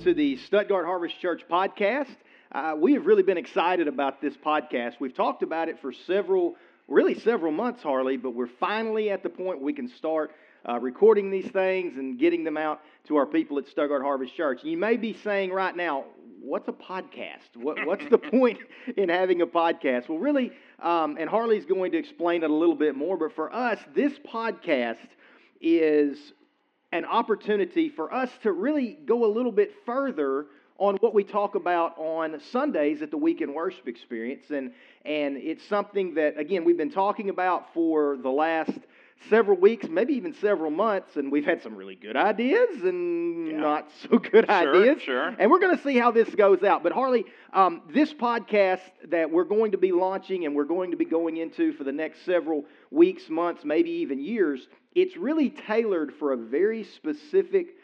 to the Stuttgart Harvest Church podcast. Uh, we have really been excited about this podcast. We've talked about it for several, really several months, Harley, but we're finally at the point we can start uh, recording these things and getting them out to our people at Stuttgart Harvest Church. You may be saying right now, what's a podcast? What, what's the point in having a podcast? Well, really, um, and Harley's going to explain it a little bit more, but for us, this podcast is an opportunity for us to really go a little bit further on what we talk about on Sundays at the Weekend Worship Experience. And, and it's something that, again, we've been talking about for the last several weeks, maybe even several months, and we've had some really good ideas and Yeah. not so good Sure, ideas. sure. And we're going to see how this goes out. But Harley, um, this podcast that we're going to be launching and we're going to be going into for the next several weeks, months, maybe even years, it's really tailored for a very specific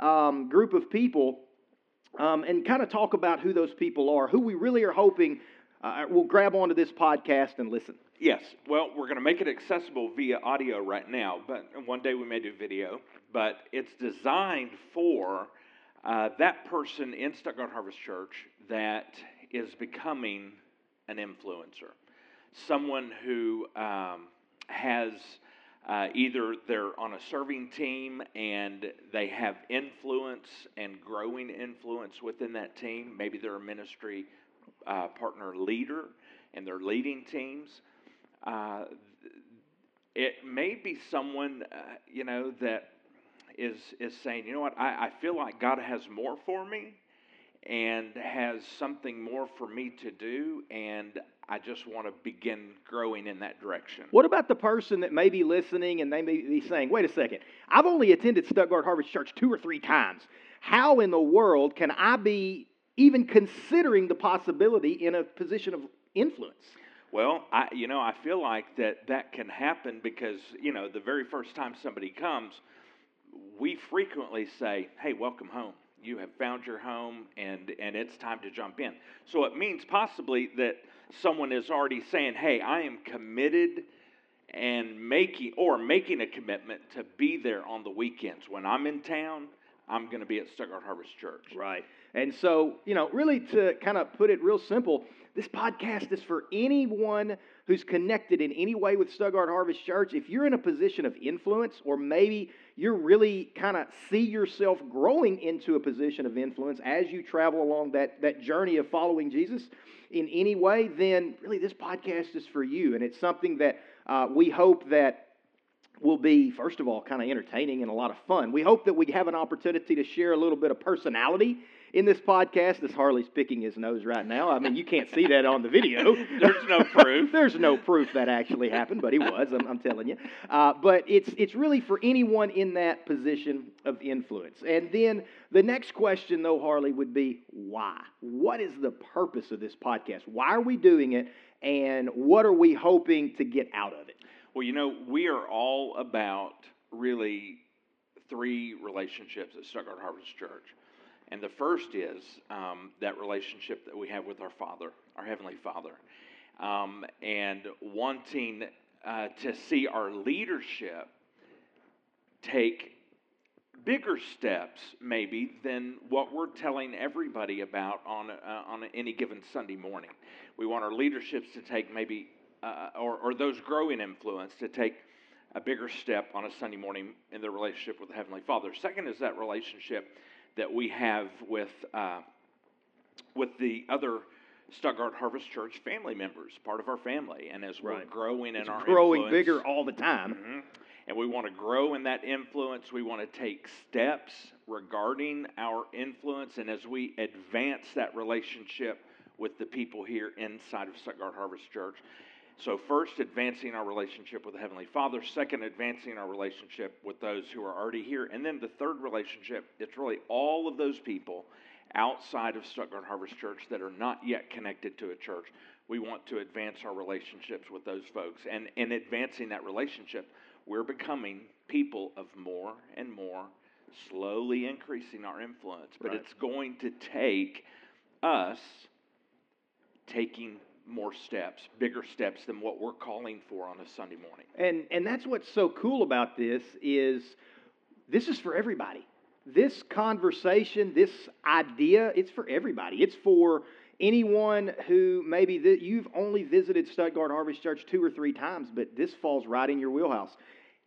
um, group of people um, and kind of talk about who those people are, who we really are hoping uh, will grab onto this podcast and listen. Yes. Well, we're going to make it accessible via audio right now, but one day we may do video. But it's designed for uh, that person in Stuttgart Harvest Church that is becoming an influencer, someone who um, has. Uh, either they're on a serving team and they have influence and growing influence within that team. Maybe they're a ministry uh, partner leader and they're leading teams. Uh, it may be someone, uh, you know, that is is saying, you know what, I, I feel like God has more for me and has something more for me to do, and I just want to begin growing in that direction. What about the person that may be listening and they may be saying, wait a second, I've only attended Stuttgart Harvest Church two or three times. How in the world can I be even considering the possibility in a position of influence? Well, I, you know, I feel like that that can happen because you know the very first time somebody comes, we frequently say, "Hey, welcome home. You have found your home, and and it's time to jump in." So it means possibly that someone is already saying, "Hey, I am committed." And making or making a commitment to be there on the weekends when I'm in town, I'm going to be at Stuttgart Harvest Church. Right. And so, you know, really to kind of put it real simple, this podcast is for anyone who's connected in any way with Stuttgart Harvest Church. If you're in a position of influence, or maybe you're really kind of see yourself growing into a position of influence as you travel along that, that journey of following Jesus in any way, then really this podcast is for you. And it's something that uh, we hope that will be, first of all, kind of entertaining and a lot of fun. We hope that we have an opportunity to share a little bit of personality in this podcast. As Harley's picking his nose right now. I mean, you can't see that on the video. There's no proof. There's no proof that actually happened, but he was. I'm, I'm telling you. Uh, but it's it's really for anyone in that position of influence. And then the next question, though, Harley, would be why? What is the purpose of this podcast? Why are we doing it? And what are we hoping to get out of it? Well, you know, we are all about really three relationships at Stuttgart Harvest Church. And the first is um, that relationship that we have with our Father, our Heavenly Father, um, and wanting uh, to see our leadership take bigger steps, maybe, than what we're telling everybody about on, uh, on any given Sunday morning. We want our leaderships to take maybe, uh, or, or those growing influence to take a bigger step on a Sunday morning in their relationship with the Heavenly Father. Second is that relationship that we have with, uh, with the other Stuttgart Harvest Church family members, part of our family. And as we're Right. growing in It's our growing bigger all the time. Mhm. And we want to grow in that influence. We want to take steps regarding our influence. And as we advance that relationship with the people here inside of Stuttgart Harvest Church. So, first, advancing our relationship with the Heavenly Father. Second, advancing our relationship with those who are already here. And then the third relationship, it's really all of those people outside of Stuttgart Harvest Church that are not yet connected to a church. We want to advance our relationships with those folks. And in advancing that relationship, we're becoming people of more and more, slowly increasing our influence. But Right. it's going to take us taking more steps, bigger steps than what we're calling for on a Sunday morning. And and that's what's so cool about this is this is for everybody. this conversation, this idea, it's for everybody. It's for anyone who maybe th- you've only visited Stuttgart Harvest Church two or three times, but this falls right in your wheelhouse.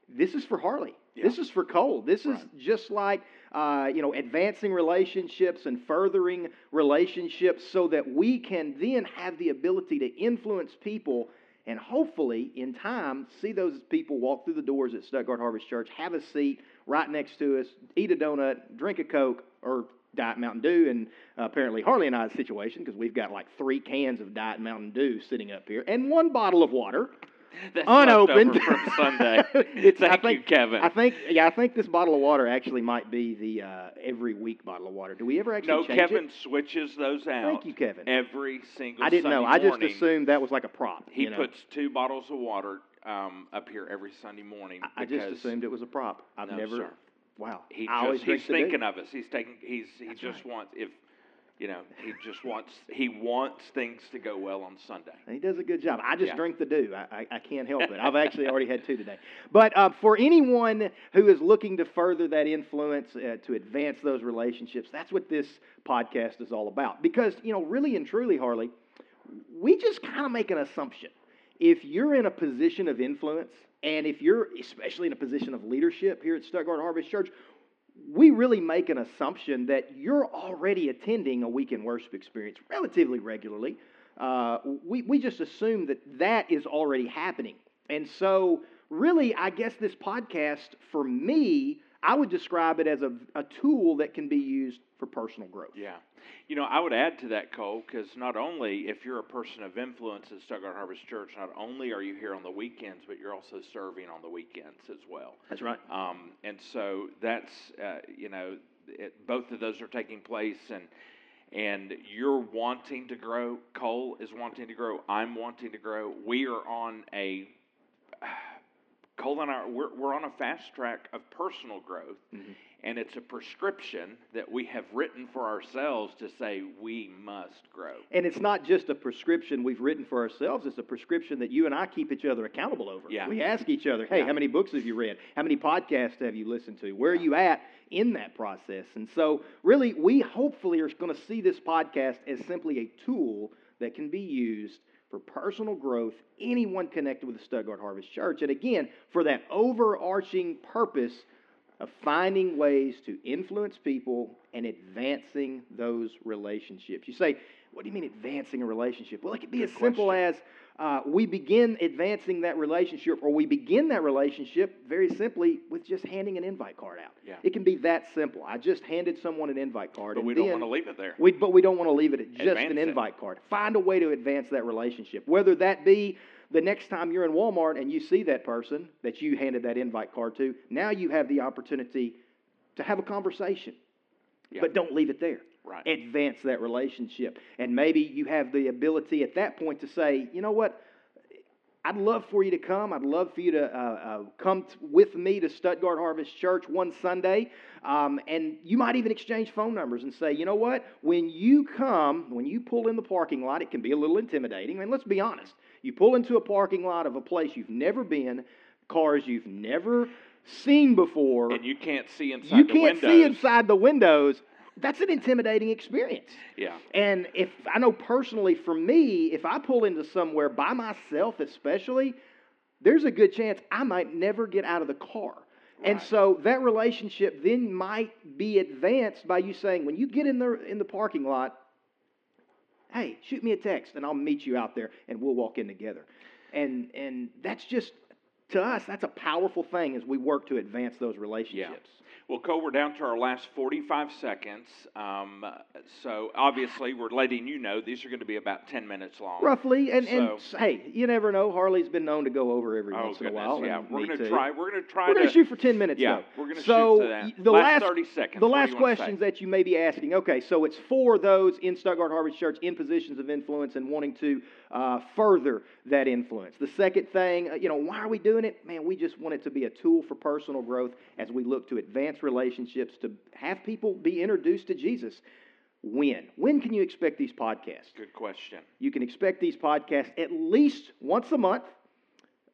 This is for Harley. Yeah. This is for Cole. This is Right. just like uh, you know advancing relationships and furthering relationships, so that we can then have the ability to influence people. And hopefully, in time, see those people walk through the doors at Stuttgart Harvest Church, have a seat right next to us, eat a donut, drink a Coke, or Diet Mountain Dew. And uh, apparently, Harley and I's situation, because we've got like three cans of Diet Mountain Dew sitting up here, and one bottle of water That's unopened from Sunday. It's- I Thank think- you, Kevin. I think, yeah, I think this bottle of water actually might be the uh, every week bottle of water. Do we ever actually no, change Kevin it? switches those out. Thank you, Kevin. Every single. I didn't know. Sunday I just assumed that was like a prop. He you know? puts two bottles of water um, up here every Sunday morning. I- I just assumed it was a prop. I've No, never. sir. Wow. He I just, he's thinking of us. He's taking. He's he That's just right. wants if you know he just wants he wants things to go well on Sunday. He does a good job. I just Yeah. drink the dew. I, I, I can't help it. I've actually already had two today. But uh, for anyone who is looking to further that influence, uh, to advance those relationships, that's what this podcast is all about. Because, you know, really and truly, Harley, we just kind of make an assumption. If you're in a position of influence, and if you're especially in a position of leadership here at Stuttgart Harvest Church, we really make an assumption that you're already attending a weekend worship experience relatively regularly. Uh, we, we just assume that that is already happening. And so, really, I guess this podcast, for me, I would describe it as a, a tool that can be used for personal growth. Yeah. You know, I would add to that, Cole, because not only if you're a person of influence at Stuttgart Harvest Church, not only are you here on the weekends, but you're also serving on the weekends as well. That's right. Um, and so that's, uh, you know, it, both of those are taking place, and and you're wanting to grow. Cole is wanting to grow. I'm wanting to grow. We are on a Cole and I, we're, we're on a fast track of personal growth, Mhm. and it's a prescription that we have written for ourselves to say we must grow. And it's not just a prescription we've written for ourselves, it's a prescription that you and I keep each other accountable over. Yeah. We ask each other, hey, Yeah. how many books have you read? How many podcasts have you listened to? Where are you at in that process? And so, really, we hopefully are going to see this podcast as simply a tool that can be used for personal growth, anyone connected with the Stuttgart Harvest Church. And again, for that overarching purpose of finding ways to influence people and advancing those relationships. You say, what do you mean advancing a relationship? Well, it could be Good as simple as uh, we begin advancing that relationship, or we begin that relationship very simply with just handing an invite card out. Yeah. It can be that simple. I just handed someone an invite card, But we don't want to leave it there. we, but we don't want to leave it at just Advance an it. invite card. Find a way to advance that relationship, whether that be the next time you're in Walmart and you see that person that you handed that invite card to. Now you have the opportunity to have a conversation, Yeah. but don't leave it there. Right. Advance that relationship, and maybe you have the ability at that point to say, you know what. I'd love for you to come. I'd love for you to uh, uh, come t- with me to Stuttgart Harvest Church one Sunday. Um, and you might even exchange phone numbers and say, you know what? When you come, when you pull in the parking lot, it can be a little intimidating. I mean, let's be honest. You pull into a parking lot of a place you've never been, cars you've never seen before. and you can't see inside you can't windows. see inside the windows. That's an intimidating experience. Yeah. And if I know personally for me, if I pull into somewhere by myself, especially, there's a good chance I might never get out of the car. And so that relationship then might be advanced by you saying, when you get in the in the parking lot, hey, shoot me a text and I'll meet you out there and we'll walk in together. And and that's just to us, that's a powerful thing as we work to advance those relationships. Well, Cole, we're down to our last 45 seconds. Um, so obviously, we're letting you know these are going to be about 10 minutes long. Roughly, and, and hey, you never know. Harley's been known to go over every Oh once goodness, in a while. yeah. We're going to try. We're going to try We're to going to shoot for ten minutes. Yeah, though. we're gonna shoot so that. The Last last 30 seconds, The last you wanna say? questions that you may be asking. Okay, so it's for those in Stuttgart Harvest Church in positions of influence and wanting to uh, further that influence. The second thing, uh, you know, why are we doing it? Man, we just want it to be a tool for personal growth as we look to advance relationships, to have people be introduced to Jesus. When? When can you expect these podcasts? Good question. You can expect these podcasts at least once a month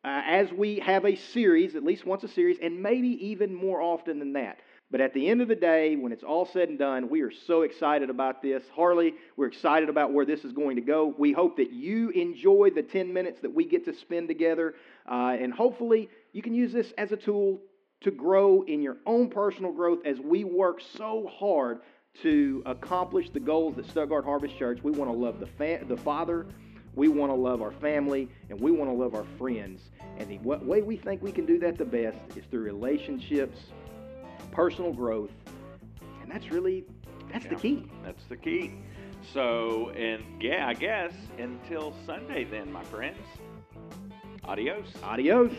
uh, as we have a series, at least once a series, and maybe even more often than that. But at the end of the day, when it's all said and done, we are so excited about this. Harley, we're excited about where this is going to go. We hope that you enjoy the 10 minutes that we get to spend together. Uh, and hopefully, you can use this as a tool to grow in your own personal growth as we work so hard to accomplish the goals that Stuttgart Harvest Church. We want to love the, fa- the Father, we want to love our family, and we want to love our friends. And the way we think we can do that the best is through relationships personal growth. And that's really that's yeah, the key. That's the key. So, and yeah, I guess until Sunday then, my friends. Adios. Adios.